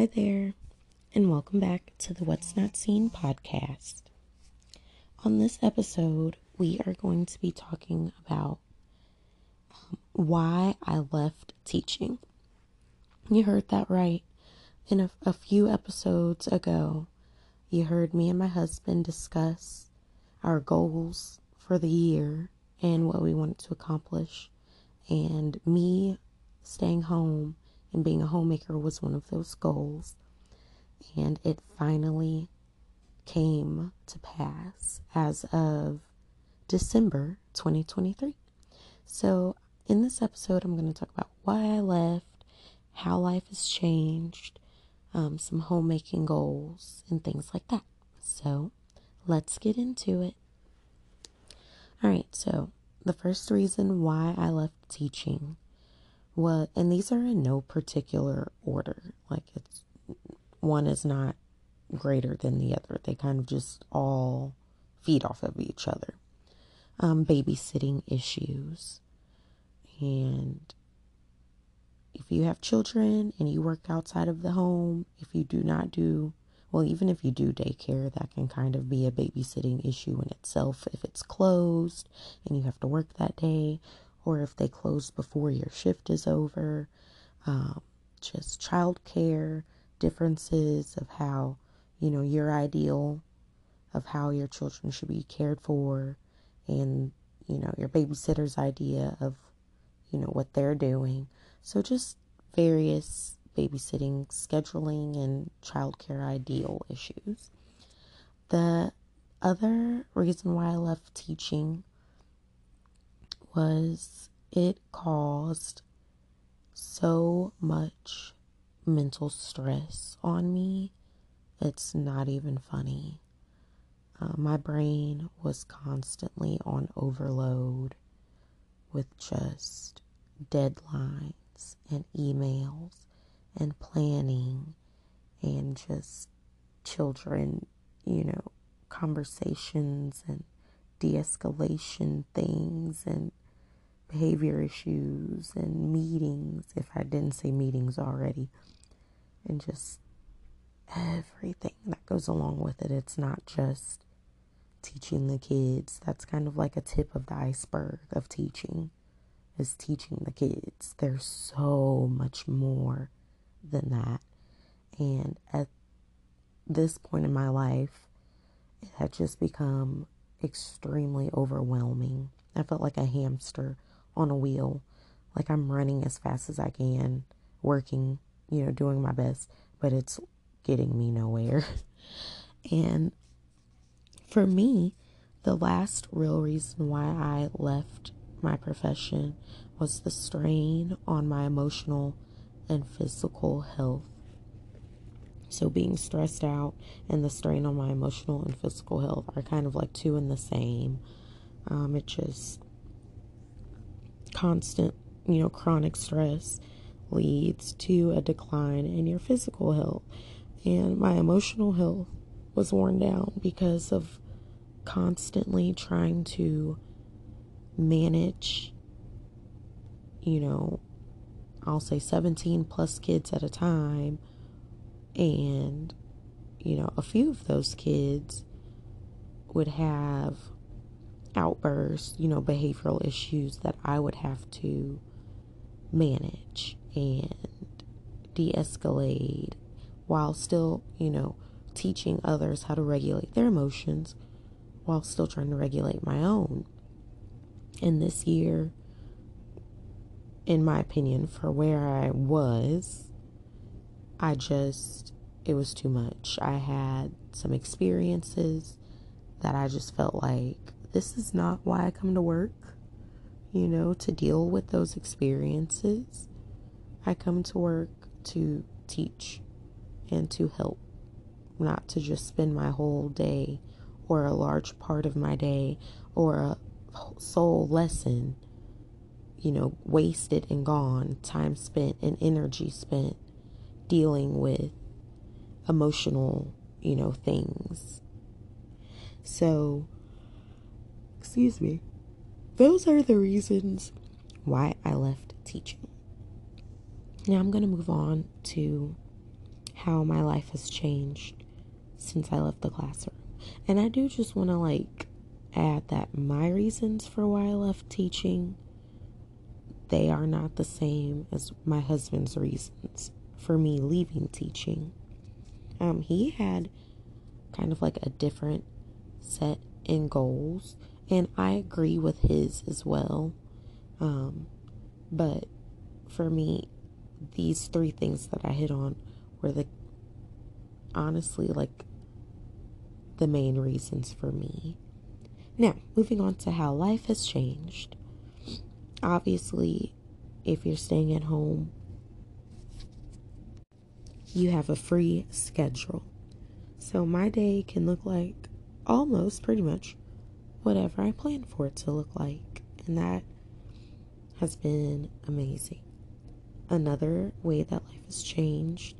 Hi there, and welcome back to the What's Not Seen podcast. On this episode, we are going to be talking about um, why I left teaching. You heard that right. In a, a few episodes ago, you heard me and my husband discuss our goals for the year and what we wanted to accomplish. And me staying home and being a homemaker was one of those goals. And it finally came to pass as of December 2023. So, in this episode, I'm going to talk about why I left, how life has changed, um, some homemaking goals, and things like that. So, let's get into it. All right, so the first reason why I left teaching what and these are in no particular order. Like it's one is not greater than the other. They kind of just all feed off of each other. Um, babysitting issues. And if you have children and you work outside of the home if you do not do well even if you do daycare that can kind of be a babysitting issue in itself if it's closed and you have to work that day or if they close before your shift is over. Um, just childcare differences of how, you know, your ideal of how your children should be cared for and, you know, your babysitter's idea of, you know, what they're doing. So just various babysitting, scheduling, and childcare ideal issues. The other reason why I left teaching was it caused so much mental stress on me. It's not even funny. Uh, my brain was constantly on overload with just deadlines and emails and planning and just children, you know, conversations and de escalation things and behavior issues and meetings, if I didn't say meetings already, and just everything that goes along with it. It's not just teaching the kids, that's kind of like a tip of the iceberg of teaching, is teaching the kids. There's so much more than that. And at this point in my life, it had just become extremely overwhelming. I felt like a hamster on a wheel. Like I'm running as fast as I can, working, you know, doing my best, but it's getting me nowhere. and for me, the last real reason why I left my profession was the strain on my emotional and physical health. So, being stressed out and the strain on my emotional and physical health are kind of like two in the same. Um, it just constant, you know, chronic stress leads to a decline in your physical health. And my emotional health was worn down because of constantly trying to manage, you know, I'll say 17 plus kids at a time. And, you know, a few of those kids would have outbursts, you know, behavioral issues that I would have to manage and de escalate while still, you know, teaching others how to regulate their emotions while still trying to regulate my own. And this year, in my opinion, for where I was, I just, it was too much. I had some experiences that I just felt like this is not why I come to work, you know, to deal with those experiences. I come to work to teach and to help, not to just spend my whole day or a large part of my day or a sole lesson, you know, wasted and gone, time spent and energy spent dealing with emotional, you know, things. So, Excuse me. Those are the reasons why I left teaching. Now I'm going to move on to how my life has changed since I left the classroom. And I do just want to like add that my reasons for why I left teaching they are not the same as my husband's reasons for me leaving teaching. Um, he had kind of like a different set in goals, and I agree with his as well. Um, but for me, these three things that I hit on were the honestly like the main reasons for me. Now, moving on to how life has changed. Obviously, if you're staying at home, you have a free schedule. So my day can look like almost pretty much whatever I plan for it to look like. And that has been amazing. Another way that life has changed,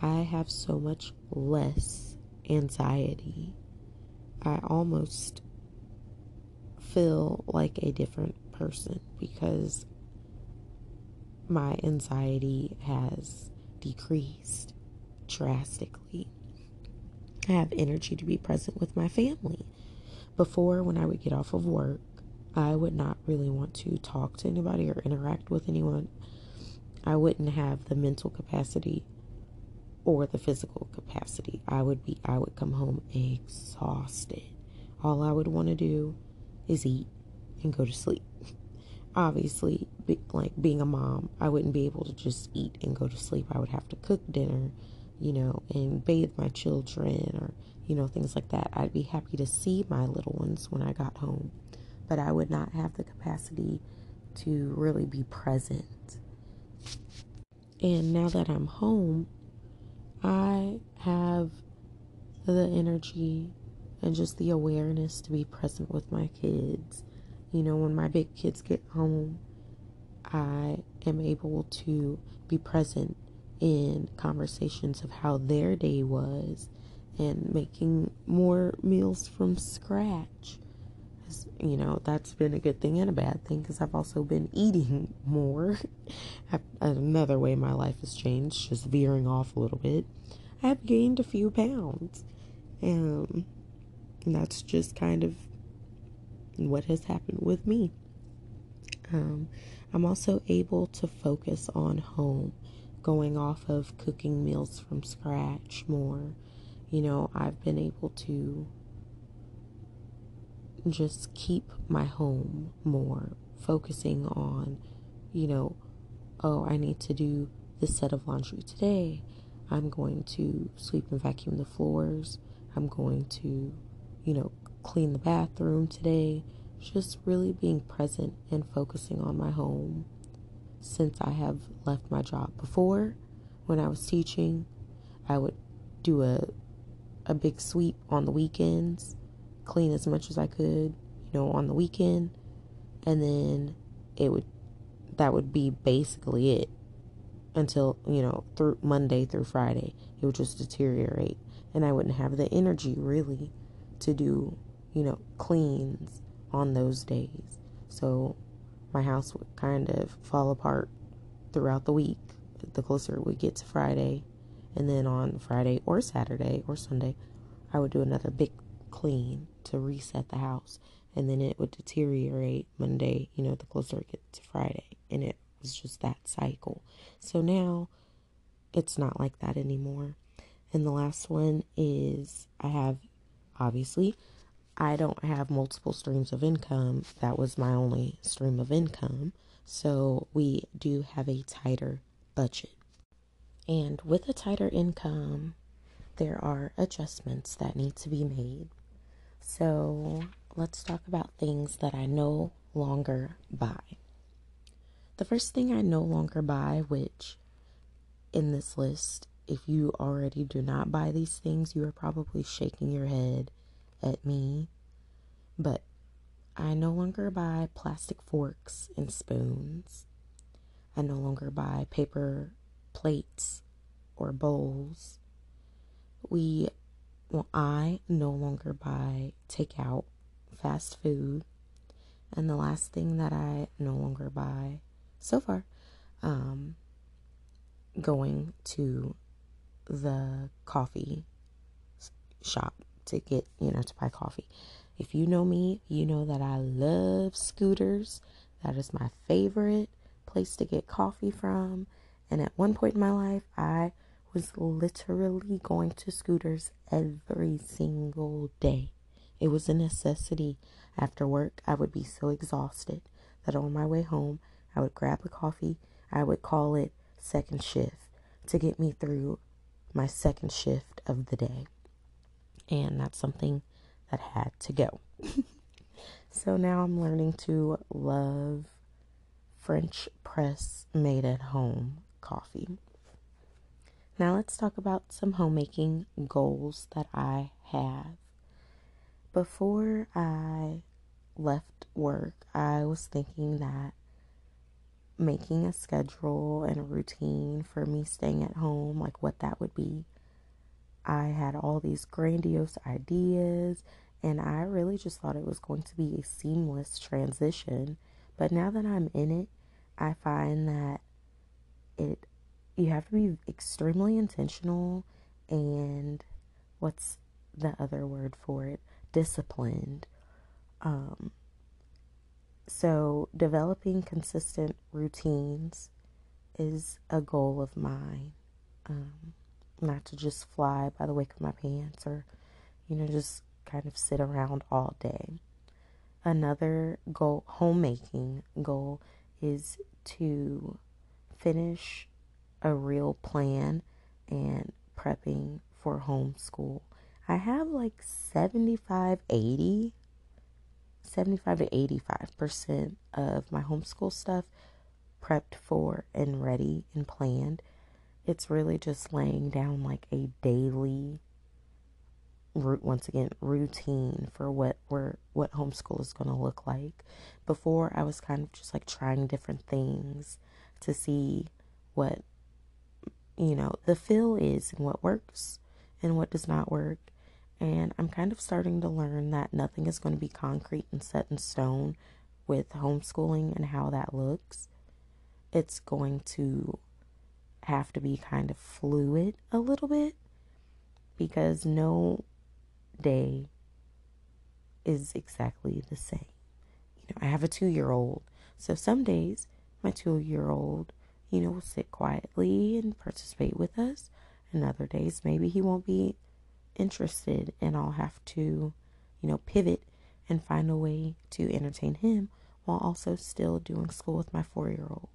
I have so much less anxiety. I almost feel like a different person because my anxiety has decreased drastically. I have energy to be present with my family. Before, when I would get off of work, I would not really want to talk to anybody or interact with anyone. I wouldn't have the mental capacity or the physical capacity. I would be I would come home exhausted. All I would want to do is eat and go to sleep. Obviously, be, like being a mom, I wouldn't be able to just eat and go to sleep. I would have to cook dinner, you know, and bathe my children or, you know, things like that. I'd be happy to see my little ones when I got home, but I would not have the capacity to really be present. And now that I'm home, I have the energy and just the awareness to be present with my kids. You know, when my big kids get home, I am able to be present in conversations of how their day was and making more meals from scratch. You know, that's been a good thing and a bad thing because I've also been eating more. Another way my life has changed, just veering off a little bit. I've gained a few pounds. Um, and that's just kind of what has happened with me. Um, I'm also able to focus on home, going off of cooking meals from scratch more. You know, I've been able to just keep my home more, focusing on, you know, oh, I need to do this set of laundry today. I'm going to sweep and vacuum the floors. I'm going to, you know, clean the bathroom today just really being present and focusing on my home since I have left my job. Before, when I was teaching, I would do a a big sweep on the weekends, clean as much as I could, you know, on the weekend, and then it would that would be basically it until, you know, through Monday through Friday. It would just deteriorate and I wouldn't have the energy really to do, you know, cleans on those days. So my house would kind of fall apart throughout the week the closer we get to Friday. And then on Friday or Saturday or Sunday, I would do another big clean to reset the house. And then it would deteriorate Monday, you know, the closer it gets to Friday. And it was just that cycle. So now it's not like that anymore. And the last one is I have obviously I don't have multiple streams of income. That was my only stream of income. So we do have a tighter budget. And with a tighter income, there are adjustments that need to be made. So let's talk about things that I no longer buy. The first thing I no longer buy, which in this list, if you already do not buy these things, you are probably shaking your head at me, but I no longer buy plastic forks and spoons. I no longer buy paper plates or bowls. We, well, I no longer buy takeout fast food. And the last thing that I no longer buy so far, um, going to the coffee shop to get, you know, to buy coffee. If you know me, you know that I love Scooter's. That is my favorite place to get coffee from. And at one point in my life, I was literally going to Scooter's every single day. It was a necessity. After work, I would be so exhausted that on my way home, I would grab a coffee. I would call it second shift to get me through my second shift of the day. And that's something that had to go. so now I'm learning to love French press made at home coffee. Now let's talk about some homemaking goals that I have. Before I left work, I was thinking that making a schedule and a routine for me staying at home, like what that would be. I had all these grandiose ideas, and I really just thought it was going to be a seamless transition. But now that I'm in it, I find that it you have to be extremely intentional and what's the other word for it? Disciplined. Um, so, developing consistent routines is a goal of mine. Um, not to just fly by the wake of my pants or, you know, just kind of sit around all day. Another goal, homemaking goal, is to finish a real plan and prepping for homeschool. I have like 75, 80 75 to 85% of my homeschool stuff prepped for and ready and planned. It's really just laying down like a daily once again routine for what we're what homeschool is going to look like. Before I was kind of just like trying different things to see what you know the feel is and what works and what does not work and I'm kind of starting to learn that nothing is going to be concrete and set in stone with homeschooling and how that looks. It's going to have to be kind of fluid a little bit because no day is exactly the same. You know, I have a two year old, so some days my two year old, you know, will sit quietly and participate with us, and other days maybe he won't be interested and I'll have to, you know, pivot and find a way to entertain him while also still doing school with my four year old.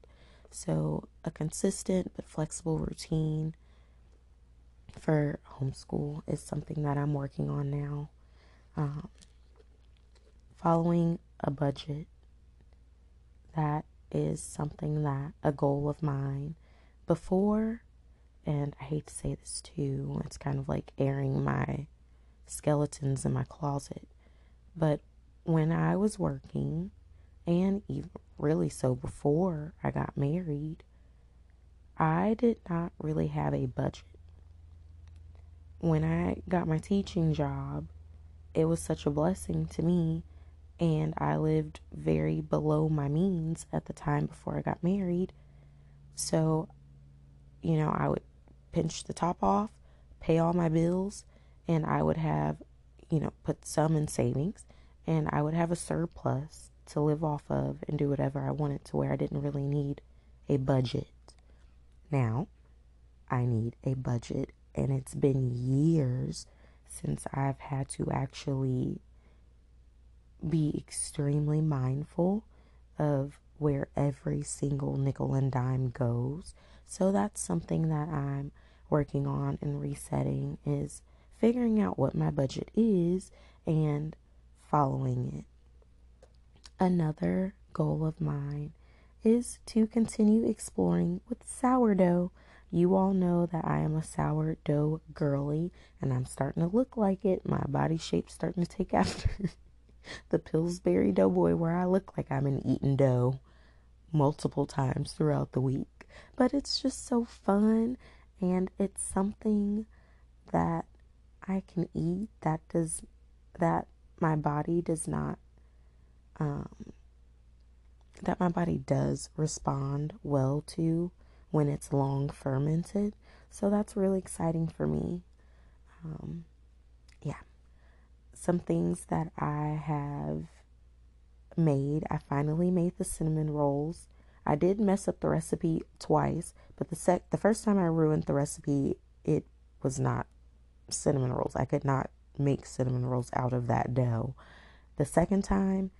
So, a consistent but flexible routine for homeschool is something that I'm working on now. Um, following a budget, that is something that a goal of mine. Before and I hate to say this too, it's kind of like airing my skeletons in my closet. But when I was working, and even really so before I got married, I did not really have a budget. When I got my teaching job, it was such a blessing to me, and I lived very below my means at the time before I got married. So, you know, I would pinch the top off, pay all my bills, and I would have, you know, put some in savings, and I would have a surplus to live off of and do whatever I wanted to where I didn't really need a budget. Now, I need a budget, and it's been years since I've had to actually be extremely mindful of where every single nickel and dime goes. So that's something that I'm working on and resetting is figuring out what my budget is and following it. Another goal of mine is to continue exploring with sourdough. You all know that I am a sourdough girly and I'm starting to look like it. My body shape's starting to take after the Pillsbury Doughboy, where I look like I'm an eating dough multiple times throughout the week. But it's just so fun and it's something that I can eat that does that my body does not um, that my body does respond well to when it's long fermented. So that's really exciting for me. Um, yeah. Some things that I have made. I finally made the cinnamon rolls. I did mess up the recipe twice, but the sec the first time I ruined the recipe, it was not cinnamon rolls. I could not make cinnamon rolls out of that dough. The second time,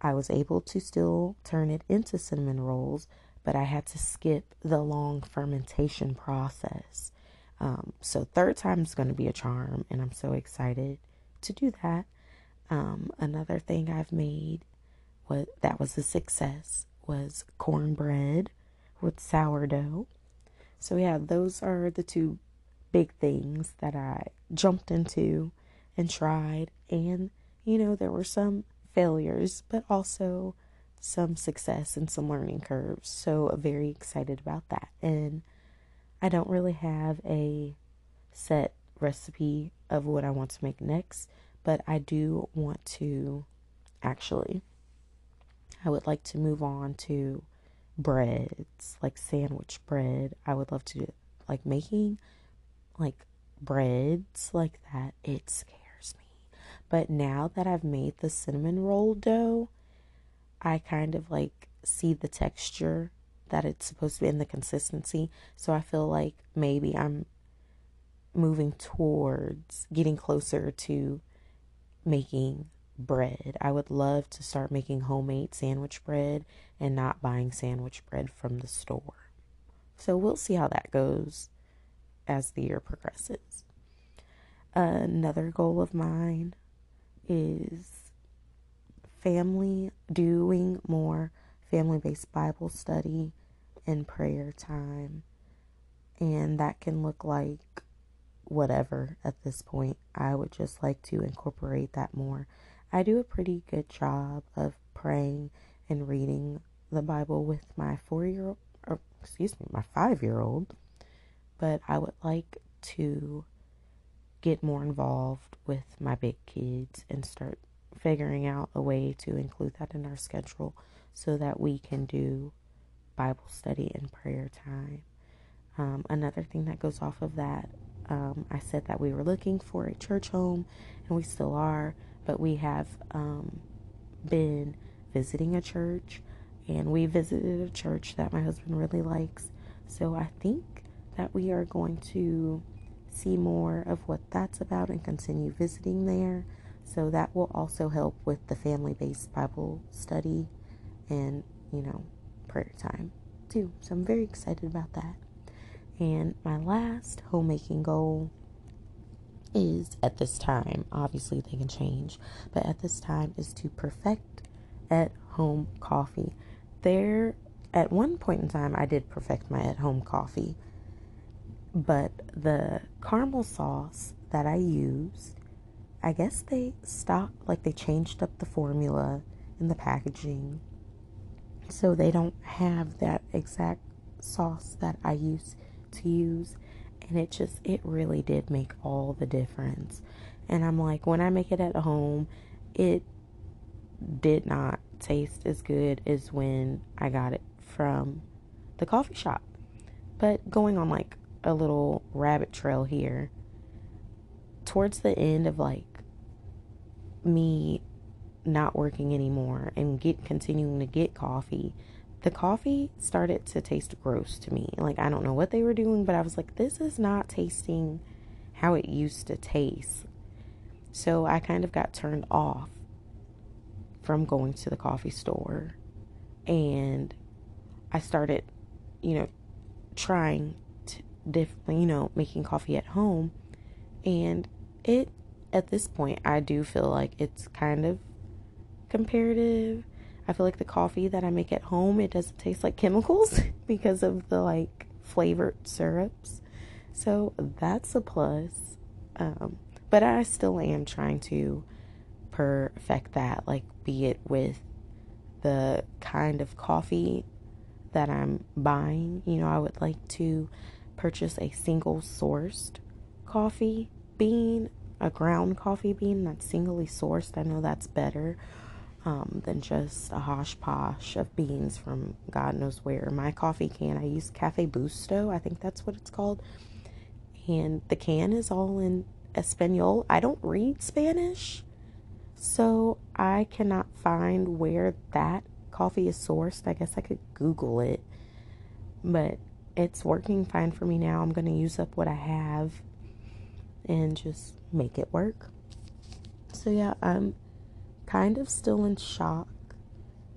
I was able to still turn it into cinnamon rolls, but I had to skip the long fermentation process. Um, so third time is going to be a charm, and I'm so excited to do that. Um, another thing I've made what that was a success was cornbread with sourdough. So yeah, those are the two big things that I jumped into and tried and you know there were some failures but also some success and some learning curves. So very excited about that. And I don't really have a set recipe of what I want to make next, but I do want to actually I would like to move on to breads, like sandwich bread. I would love to like making like breads like that. It's scares me. But now that I've made the cinnamon roll dough, I kind of like see the texture that it's supposed to be in the consistency. So I feel like maybe I'm moving towards getting closer to making bread. I would love to start making homemade sandwich bread and not buying sandwich bread from the store. So we'll see how that goes as the year progresses. Another goal of mine is family, doing more family based Bible study and prayer time. And that can look like whatever at this point. I would just like to incorporate that more I do a pretty good job of praying and reading the Bible with my four year old, excuse me, my five year old, but I would like to get more involved with my big kids and start figuring out a way to include that in our schedule so that we can do Bible study and prayer time. Um, another thing that goes off of that, um, I said that we were looking for a church home, and we still are but we have um, been visiting a church and we visited a church that my husband really likes. So I think that we are going to see more of what that's about and continue visiting there. So that will also help with the family based Bible study and, you know, prayer time too. So I'm very excited about that. And my last homemaking goal is at this time, obviously they can change, but at this time is to perfect at home coffee. There, at one point in time, I did perfect my at home coffee, but the caramel sauce that I used, I guess they stopped, like they changed up the formula in the packaging. So they don't have that exact sauce that I used to use. And it just it really did make all the difference. And i'm like when i make it at home it did not taste as good as when i got it from the coffee shop. But going on like a little rabbit trail here towards the end of like me not working anymore and get continuing to get coffee the coffee started to taste gross to me. Like, I don't know what they were doing, but I was like, this is not tasting how it used to taste. So I kind of got turned off from going to the coffee store. And I started, you know, trying diff- you know, making coffee at home. And it, at this point, I do feel like it's kind of comparative I feel like the coffee that I make at home, it doesn't taste like chemicals because of the like flavored syrups. So that's a plus. Um, but I still am trying to perfect that, like, be it with the kind of coffee that I'm buying. You know, I would like to purchase a single sourced coffee bean, a ground coffee bean that's singly sourced. I know that's better um, than just a hosh posh of beans from God knows where. My coffee can, I use Cafe Busto, I think that's what it's called. and the can is all in Espanol. I don't read Spanish, so I cannot find where that coffee is sourced. I guess I could Google it, but it's working fine for me now. I'm going to use up what I have and just make it work. So, yeah, I'm kind of still in shock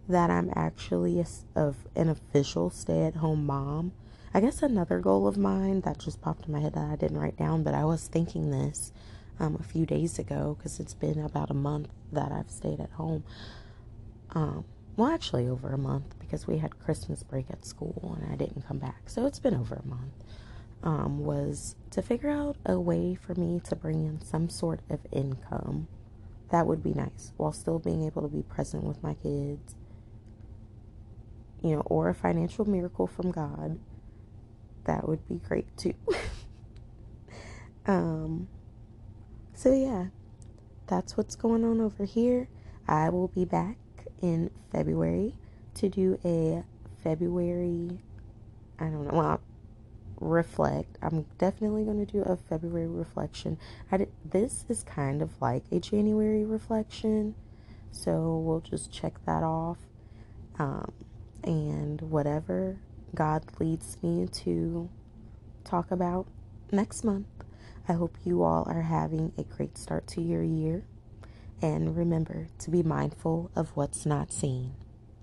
that I'm actually a, of an official stay at home mom. I guess another goal of mine that just popped in my head that I didn't write down, but I was thinking this um, a few days ago because it's been about a month that I've stayed at home. Um, well, actually, over a month because we had Christmas break at school and I didn't come back. So it's been over a month. Um, was to figure out a way for me to bring in some sort of income. That would be nice while still being able to be present with my kids. You know, or a financial miracle from God. That would be great too. um, so, yeah, that's what's going on over here. I will be back in February to do a February, I don't know, well, reflect. I'm definitely going to do a February reflection. I did, this is kind of like a January reflection, so we'll just check that off. Um, and whatever God leads me to talk about next month. I hope you all are having a great start to your year. And remember to be mindful of what's not seen.